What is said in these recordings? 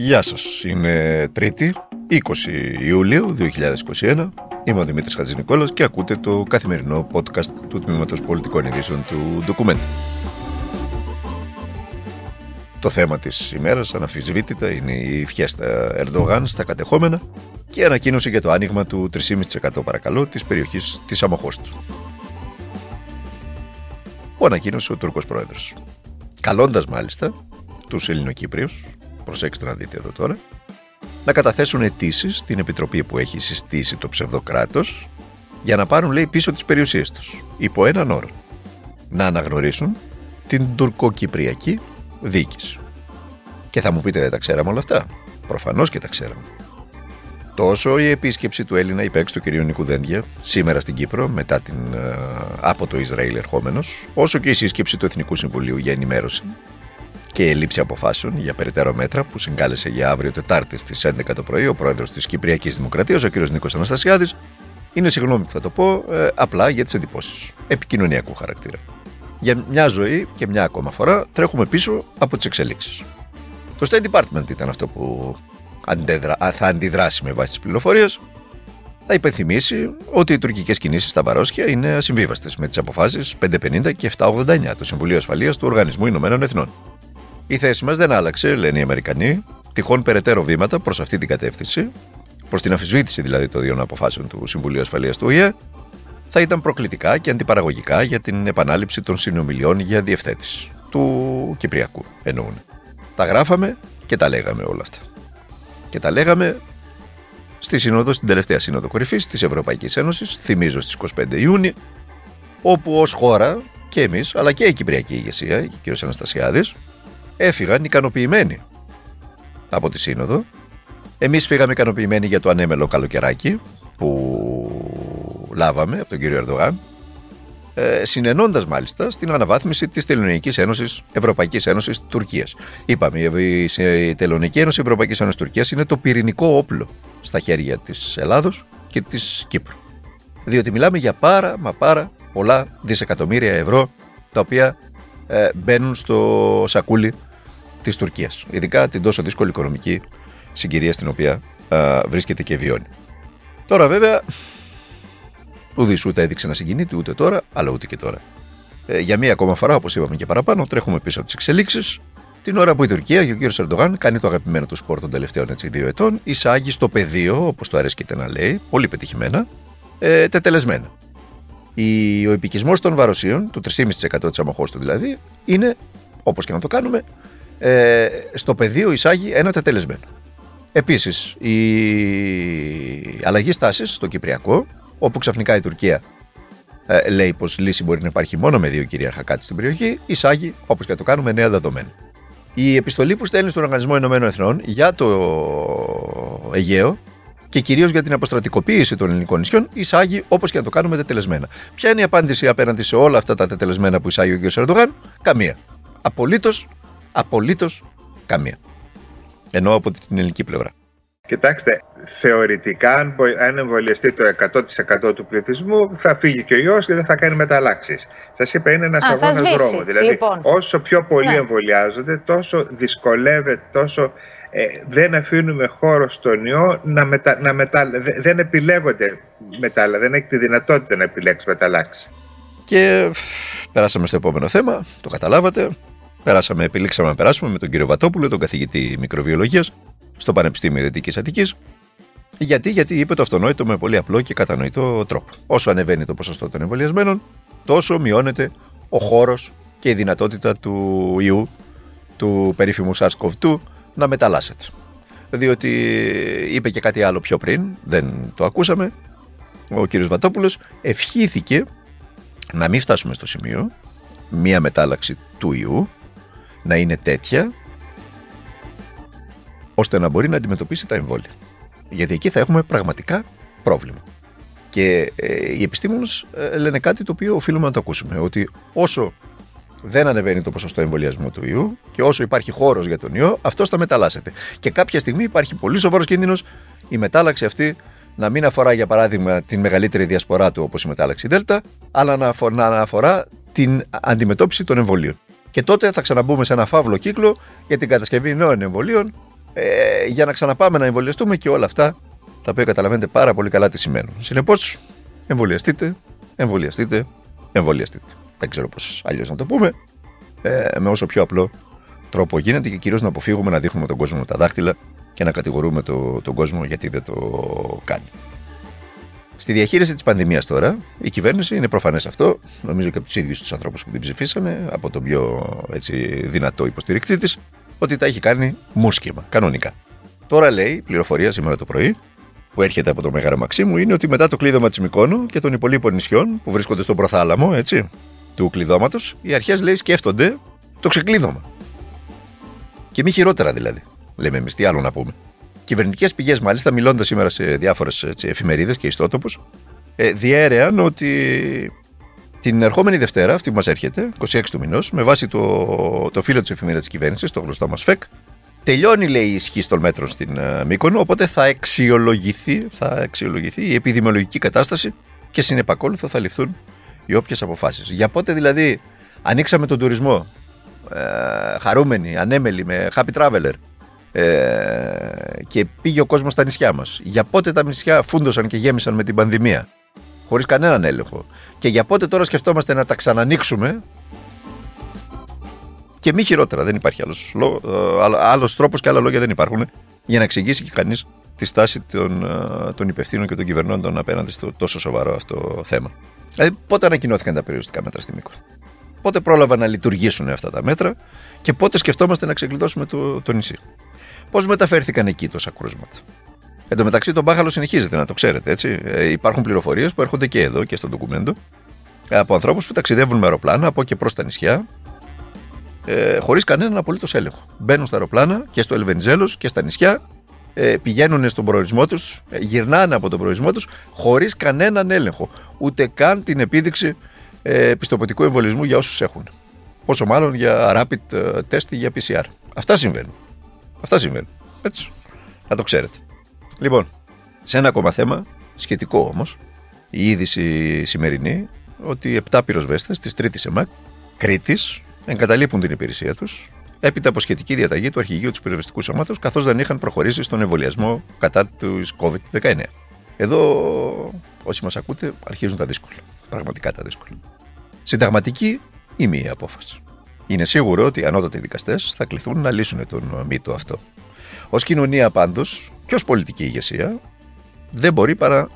Γεια σας, είναι Τρίτη, 20 Ιουλίου 2021. Είμαι ο Δημήτρης Χατζηνικόλας και ακούτε το καθημερινό podcast του Τμήματος Πολιτικών Ειδήσεων του Document. Το θέμα της ημέρας αναφυσβήτητα είναι η φιέστα Ερντογάν στα κατεχόμενα και η ανακοίνωση για το άνοιγμα του 3,5% παρακαλώ της περιοχής της Αμοχώστου. Ο ανακοίνωσε ο Τούρκος Πρόεδρος. Καλώντας μάλιστα τους Ελληνοκύπριους προσέξτε να δείτε εδώ τώρα, να καταθέσουν αιτήσεις στην επιτροπή που έχει συστήσει το ψευδοκράτος για να πάρουν, λέει, πίσω τις περιουσίες τους. Υπό έναν όρο. Να αναγνωρίσουν την τουρκοκυπριακή διοίκηση. Και θα μου πείτε, δεν τα ξέραμε όλα αυτά. Προφανώς και τα ξέραμε. Τόσο η επίσκεψη του Έλληνα υπέξ του κ. Νίκου Δέντια σήμερα στην Κύπρο, μετά την, ε, από το Ισραήλ ερχόμενος, όσο και η σύσκεψη του Εθνικού Συμβουλίου για ενημέρωση και λήψη αποφάσεων για περαιτέρω μέτρα που συγκάλεσε για αύριο Τετάρτη στις 11 το πρωί ο πρόεδρος της Κυπριακής Δημοκρατίας, ο κ. Νίκος Αναστασιάδης, είναι συγγνώμη που θα το πω, ε, απλά για τις εντυπώσεις επικοινωνιακού χαρακτήρα. Για μια ζωή και μια ακόμα φορά τρέχουμε πίσω από τις εξελίξεις. Το State Department ήταν αυτό που αντέδρα, θα αντιδράσει με βάση τις πληροφορίες. Θα υπενθυμίσει ότι οι τουρκικές κινήσεις στα Βαρόσια είναι ασυμβίβαστες με τις αποφάσεις 550 και 789 του Συμβουλίου Ασφαλείας του Οργανισμού Ηνωμένων Εθνών. Η θέση μας δεν άλλαξε, λένε οι Αμερικανοί. Τυχόν περαιτέρω βήματα προς αυτή την κατεύθυνση, προς την αφισβήτηση δηλαδή των δύο αποφάσεων του Συμβουλίου Ασφαλείας του ΟΗΕ, θα ήταν προκλητικά και αντιπαραγωγικά για την επανάληψη των συνομιλιών για διευθέτηση. Του Κυπριακού εννοούν. Τα γράφαμε και τα λέγαμε όλα αυτά. Και τα λέγαμε στη Σύνοδο, στην τελευταία Σύνοδο Κορυφής της Ευρωπαϊκής Ένωσης, θυμίζω στις 25 Ιούνιου, όπου ως χώρα και εμείς, αλλά και η Κυπριακή ηγεσία, ο κ. Αναστασιάδης, έφυγαν ικανοποιημένοι από τη Σύνοδο. Εμείς φύγαμε ικανοποιημένοι για το ανέμελο καλοκαιράκι που λάβαμε από τον κύριο Ερδογάν, ε, συνενώντας μάλιστα στην αναβάθμιση της Τελωνικής Ένωσης Ευρωπαϊκής Ένωσης Τουρκίας. Είπαμε, η Τελωνική Ένωση Ευρωπαϊκής Ένωσης Τουρκίας είναι το πυρηνικό όπλο στα χέρια της Ελλάδος και της Κύπρου. Διότι μιλάμε για πάρα μα πάρα πολλά δισεκατομμύρια ευρώ τα οποία ε, μπαίνουν στο σακούλι της Τουρκίας. Ειδικά την τόσο δύσκολη οικονομική συγκυρία στην οποία α, βρίσκεται και βιώνει. Τώρα βέβαια, ουδής ούτε έδειξε να συγκινείται ούτε τώρα, αλλά ούτε και τώρα. Ε, για μία ακόμα φορά, όπως είπαμε και παραπάνω, τρέχουμε πίσω από τις εξελίξεις. Την ώρα που η Τουρκία και ο κ. Ερντογάν κάνει το αγαπημένο του σπορ των τελευταίων έτσι, δύο ετών, εισάγει στο πεδίο, όπως το αρέσκεται να λέει, πολύ πετυχημένα, ε, τετελεσμένα. Ο επικισμό των βαροσίων, του 3,5% της αμοχώστου δηλαδή, είναι, όπως και να το κάνουμε, ε, στο πεδίο εισάγει ένα τετελεσμένο. Επίσης, η αλλαγή στάσης στο Κυπριακό, όπου ξαφνικά η Τουρκία ε, λέει πως λύση μπορεί να υπάρχει μόνο με δύο κυρίαρχα κάτι στην περιοχή, εισάγει, όπως και να το κάνουμε, νέα δεδομένα. Η επιστολή που στέλνει στον Οργανισμό Ηνωμένων Εθνών για το Αιγαίο και κυρίως για την αποστρατικοποίηση των ελληνικών νησιών εισάγει όπως και να το κάνουμε τετελεσμένα. Ποια είναι η απάντηση απέναντι σε όλα αυτά τα τετελεσμένα που εισάγει ο κ. Ερντογάν, Καμία. Απολύτως Απολύτως καμία. Ενώ από την ελληνική πλευρά. Κοιτάξτε, θεωρητικά αν εμβολιαστεί το 100% του πληθυσμού θα φύγει και ο ιός και δεν θα κάνει μεταλλάξεις. Σας είπα είναι ένας αγώνας δρόμου. Δηλαδή λοιπόν. όσο πιο πολλοί ναι. εμβολιάζονται τόσο δυσκολεύεται, τόσο ε, δεν αφήνουμε χώρο στον ιό να, μετα, να μετα, δεν επιλέγονται μετάλλα, δεν έχει τη δυνατότητα να επιλέξει μεταλλάξεις. Και περάσαμε στο επόμενο θέμα, το καταλάβατε. Περάσαμε, επιλέξαμε να περάσουμε με τον κύριο Βατόπουλο, τον καθηγητή μικροβιολογίας στο Πανεπιστήμιο Δυτική Αττικής. Γιατί, γιατί είπε το αυτονόητο με πολύ απλό και κατανοητό τρόπο. Όσο ανεβαίνει το ποσοστό των εμβολιασμένων, τόσο μειώνεται ο χώρος και η δυνατότητα του ιού, του περίφημου SARS-CoV-2, να μεταλλάσσεται. Διότι είπε και κάτι άλλο πιο πριν, δεν το ακούσαμε. Ο κύριος Βατόπουλος ευχήθηκε να μην φτάσουμε στο σημείο μία μετάλλαξη του ιού να είναι τέτοια ώστε να μπορεί να αντιμετωπίσει τα εμβόλια. Γιατί εκεί θα έχουμε πραγματικά πρόβλημα. Και ε, οι επιστήμονες ε, λένε κάτι το οποίο οφείλουμε να το ακούσουμε. Ότι όσο δεν ανεβαίνει το ποσοστό εμβολιασμού του ιού και όσο υπάρχει χώρος για τον ιό, αυτό θα μεταλλάσσεται. Και κάποια στιγμή υπάρχει πολύ σοβαρός κίνδυνος η μετάλλαξη αυτή να μην αφορά, για παράδειγμα, την μεγαλύτερη διασπορά του όπως η μετάλλαξη Δέλτα, αλλά να αφορά την αντιμετώπιση των εμβολίων. Και τότε θα ξαναμπούμε σε ένα φαύλο κύκλο για την κατασκευή νέων εμβολίων ε, για να ξαναπάμε να εμβολιαστούμε και όλα αυτά τα οποία καταλαβαίνετε πάρα πολύ καλά τι σημαίνουν. Συνεπώς, εμβολιαστείτε, εμβολιαστείτε, εμβολιαστείτε. Δεν ξέρω πώς αλλιώς να το πούμε. Ε, με όσο πιο απλό τρόπο γίνεται και κυρίως να αποφύγουμε να δείχνουμε τον κόσμο με τα δάχτυλα και να κατηγορούμε το, τον κόσμο γιατί δεν το κάνει. Στη διαχείριση της πανδημίας τώρα, η κυβέρνηση είναι προφανές αυτό, νομίζω και από τους ίδιους τους ανθρώπους που την ψηφίσανε, από τον πιο έτσι, δυνατό υποστηρικτή της, ότι τα έχει κάνει μουσκεμα, κανονικά. Τώρα λέει, πληροφορία σήμερα το πρωί, που έρχεται από το Μέγαρο Μαξίμου, είναι ότι μετά το κλείδωμα της Μικόνου και των υπολείπων νησιών που βρίσκονται στον προθάλαμο, έτσι, του κλειδώματος, οι αρχές λέει σκέφτονται το ξεκλείδωμα. Και μη χειρότερα δηλαδή. Λέμε εμείς, τι άλλο να πούμε. Κυβερνητικές πηγές, μάλιστα, μιλώντας σήμερα σε διάφορες εφημερίδες και ιστότοπους, ε, διέρεαν ότι την ερχόμενη Δευτέρα, αυτή που μας έρχεται, 26 του μηνός, με βάση το, το φύλλο της εφημερίδας της κυβέρνησης, το γνωστό μας ΦΕΚ, τελειώνει, λέει, η ισχύ των μέτρων στην uh, Μύκονο, οπότε θα αξιολογηθεί, θα αξιολογηθεί η επιδημιολογική κατάσταση και συνεπακόλουθα θα ληφθούν οι όποιες αποφάσεις. Για πότε δηλαδή ανοίξαμε τον τουρισμό, ε, χαρούμενοι, ανέμελοι, με happy traveler, ε, και πήγε ο κόσμος στα νησιά μας. Για πότε τα νησιά φούντωσαν και γέμισαν με την πανδημία, χωρίς κανέναν έλεγχο. Και για πότε τώρα σκεφτόμαστε να τα ξανανοίξουμε; Και μη χειρότερα, δεν υπάρχει άλλος, ε, άλλος τρόπος και άλλα λόγια δεν υπάρχουν για να εξηγήσει και κανείς τη στάση των, ε, των υπευθύνων και των κυβερνώντων απέναντι στο τόσο σοβαρό αυτό θέμα. Δηλαδή, πότε ανακοινώθηκαν τα περιοριστικά μέτρα στη Μήκο. Πότε πρόλαβαν να λειτουργήσουν αυτά τα μέτρα και πότε σκεφτόμαστε να ξεκλειδώσουμε το, το νησί. Πώς μεταφέρθηκαν εκεί τόσα κρούσματα. Εν τω μεταξύ, το μπάχαλο συνεχίζεται, να το ξέρετε. Έτσι. Ε, υπάρχουν πληροφορίες που έρχονται και εδώ και στο ντοκουμέντο από ανθρώπους που ταξιδεύουν με αεροπλάνα από και προς τα νησιά ε, χωρίς κανέναν απολύτως έλεγχο. Μπαίνουν στα αεροπλάνα και στο Ελβενιζέλος και στα νησιά, ε, πηγαίνουν στον προορισμό τους, ε, γυρνάνε από τον προορισμό τους χωρίς κανέναν έλεγχο. Ούτε καν την επίδειξη ε, πιστοποιητικού εμβολισμού για όσους έχουν. Πόσο μάλλον για rapid ε, test ή για PCR. Αυτά συμβαίνουν. Αυτά συμβαίνουν. Έτσι. Να το ξέρετε. Λοιπόν, σε ένα ακόμα θέμα, σχετικό όμως, η είδηση σημερινή ότι 7 πυροσβέστες της Τρίτης ΕΜΑΚ Κρήτης εγκαταλείπουν την υπηρεσία τους έπειτα από σχετική διαταγή του αρχηγείου του πυροσβεστικού σώματος, καθώς δεν είχαν προχωρήσει στον εμβολιασμό κατά του COVID-19. Εδώ, όσοι μας ακούτε, αρχίζουν τα δύσκολα. Πραγματικά τα δύσκολα. Συνταγματική ή μία απόφαση. Είναι σίγουρο ότι οι ανώτατοι δικαστές θα κληθούν να λύσουν τον μύτο αυτό. Ω κοινωνία πάντως, και ως πολιτική ηγεσία, δεν μπορεί παρά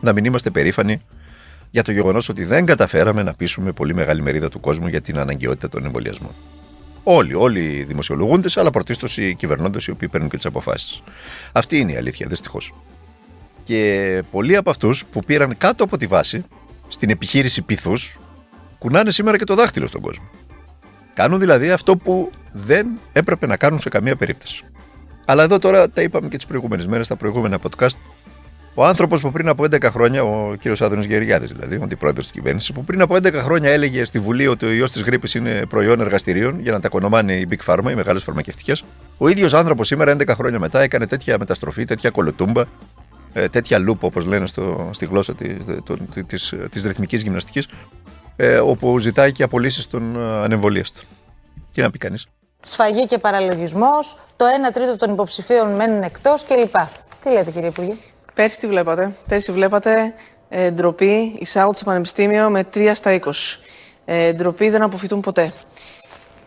να μην είμαστε περήφανοι για το γεγονός ότι δεν καταφέραμε να πείσουμε πολύ μεγάλη μερίδα του κόσμου για την αναγκαιότητα των εμβολιασμών. Όλοι, όλοι οι δημοσιολογούντες, αλλά πρωτίστως οι κυβερνώντες οι οποίοι παίρνουν και τις αποφάσεις. Αυτή είναι η αλήθεια, δυστυχώς. Και πολλοί από αυτούς που πήραν κάτω από τη βάση, στην επιχείρηση πυθούς, κουνάνε σήμερα και το δάχτυλο στον κόσμο. Κάνουν δηλαδή αυτό που δεν έπρεπε να κάνουν σε καμία περίπτωση. Αλλά εδώ τώρα τα είπαμε και τις προηγούμενες μέρες, στα προηγούμενα podcast. Ο άνθρωπος που πριν από 11 χρόνια, ο κύριος Άδωνο Γεωργιάδης δηλαδή, ο αντιπρόεδρος της κυβέρνησης, που πριν από 11 χρόνια έλεγε στη Βουλή ότι ο ιός της γρήπης είναι προϊόν εργαστηρίων για να τα κονομάνει η Big Pharma, οι μεγάλες φαρμακευτικές. Ο ίδιος άνθρωπος σήμερα, 11 χρόνια μετά, έκανε τέτοια μεταστροφή, τέτοια κολοτούμπα, ε, τέτοια λούπα, όπως λένε στο, στη γλώσσα της της, ρυθμικής γυμναστικής, ε, όπου ζητάει και απολύσεις των ε, ανεμβολίαστων. Τι να πει κανείς. Σφαγή και παραλογισμός, το 1 τρίτο των υποψηφίων μένουν εκτός κλπ. Τι λέτε, κύριε Υπουργέ; Πέρσι τι βλέπατε; Πέρσι βλέπατε ε, ντροπή, εισάγω στο Πανεπιστήμιο με 3 στα 20. Ε, ντροπή δεν αποφυτούν ποτέ.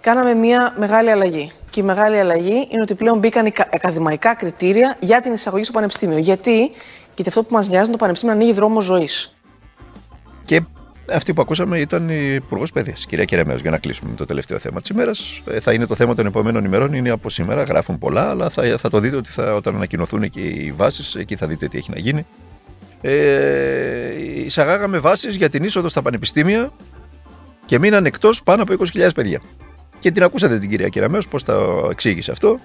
Κάναμε μια μεγάλη αλλαγή. Και η μεγάλη αλλαγή είναι ότι πλέον μπήκαν ακαδημαϊκά κριτήρια για την εισαγωγή στο Πανεπιστήμιο. Γιατί, γιατί αυτό που μας νοιάζει είναι το Πανεπιστήμιο να ανοίγει δρόμο ζωής. Και αυτή που ακούσαμε ήταν η Υπουργός Παιδείας, κυρία Κερεμέο. Για να κλείσουμε με το τελευταίο θέμα της ημέρας. Ε, θα είναι το θέμα των επόμενων ημερών. Είναι από σήμερα, γράφουν πολλά, αλλά θα, θα το δείτε ότι θα, όταν ανακοινωθούν και οι βάσεις, εκεί θα δείτε τι έχει να γίνει. Ε, εισαγάγαμε βάσεις για την είσοδο στα πανεπιστήμια και μείναν εκτός πάνω από 20.000 παιδιά. Και την ακούσατε την κυρία Κεραμέο, πώς το εξήγησε αυτό.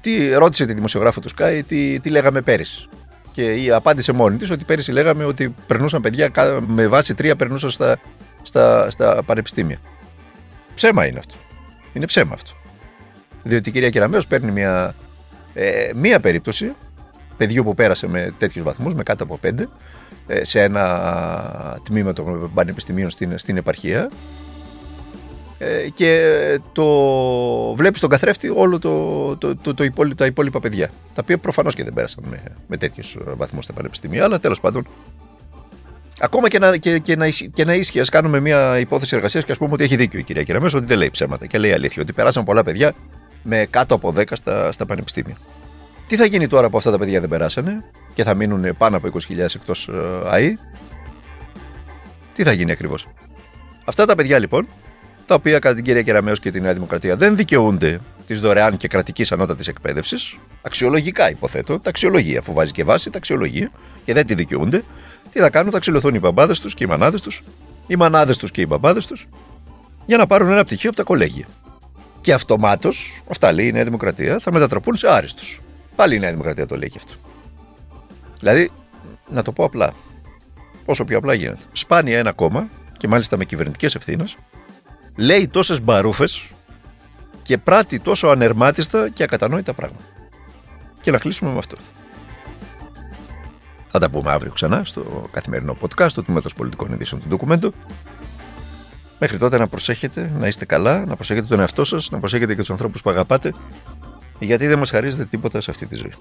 Τι ρώτησε τη δημοσιογράφο του Sky, τι, τι λέγαμε πέρυσι. Και απάντησε μόνη της ότι πέρυσι λέγαμε ότι περνούσαν παιδιά με βάση τρία περνούσαν στα, στα, στα πανεπιστήμια. Ψέμα είναι αυτό. Είναι ψέμα αυτό. Διότι η κυρία Κεραμέο παίρνει μια, ε, μία περίπτωση παιδιού που πέρασε με τέτοιους βαθμούς, με κάτω από πέντε, ε, σε ένα τμήμα των πανεπιστημίων στην, στην επαρχία ε, και το βλέπεις στον καθρέφτη όλο το, το, το, το υπόλοιπα, τα υπόλοιπα παιδιά. Τα οποία προφανώς και δεν πέρασαν με, με τέτοιους βαθμούς στα πανεπιστήμια, αλλά τέλος πάντων. Ακόμα και να, και, και να, και να ίσχυε, ας κάνουμε μια υπόθεση εργασίας και ας πούμε ότι έχει δίκιο η κυρία Κεραμέσο, ότι δεν λέει ψέματα και λέει αλήθεια, ότι περάσαν πολλά παιδιά με κάτω από 10 στα, στα πανεπιστήμια. Τι θα γίνει τώρα που αυτά τα παιδιά δεν περάσανε και θα μείνουν πάνω από 20.000 εκτός ε, ΑΕ; Τι θα γίνει ακριβώς; Αυτά τα παιδιά λοιπόν τα οποία κατά την κυρία Κεραμέως και τη Νέα Δημοκρατία δεν δικαιούνται της δωρεάν και κρατικής ανώτατης εκπαίδευσης, αξιολογικά υποθέτω, τα αξιολογεί, αφού βάζει και βάση, τα αξιολογεί και δεν τη δικαιούνται, τι θα κάνουν, θα ξυλωθούν οι μπαμπάδες τους και οι μανάδες τους, οι μανάδες τους και οι μπαμπάδες τους, για να πάρουν ένα πτυχίο από τα κολέγια. Και αυτομάτως, αυτά λέει η Νέα Δημοκρατία, θα μετατραπούν σε άριστους. Πάλι η Νέα Δημοκρατία το λέει και αυτό. Δηλαδή, να το πω απλά, όσο πιο απλά γίνεται. Σπάνια ένα κόμμα, και μάλιστα με κυβερνητικές ευθύνες, λέει τόσες μπαρούφες και πράττει τόσο ανερμάτιστα και ακατανόητα πράγματα. Και να κλείσουμε με αυτό. Θα τα πούμε αύριο ξανά στο καθημερινό podcast του Τμήματος Πολιτικών Ειδήσεων του Ντοκουμέντου. Μέχρι τότε να προσέχετε, να είστε καλά, να προσέχετε τον εαυτό σας, να προσέχετε και τους ανθρώπους που αγαπάτε, γιατί δεν μας χαρίζετε τίποτα σε αυτή τη ζωή.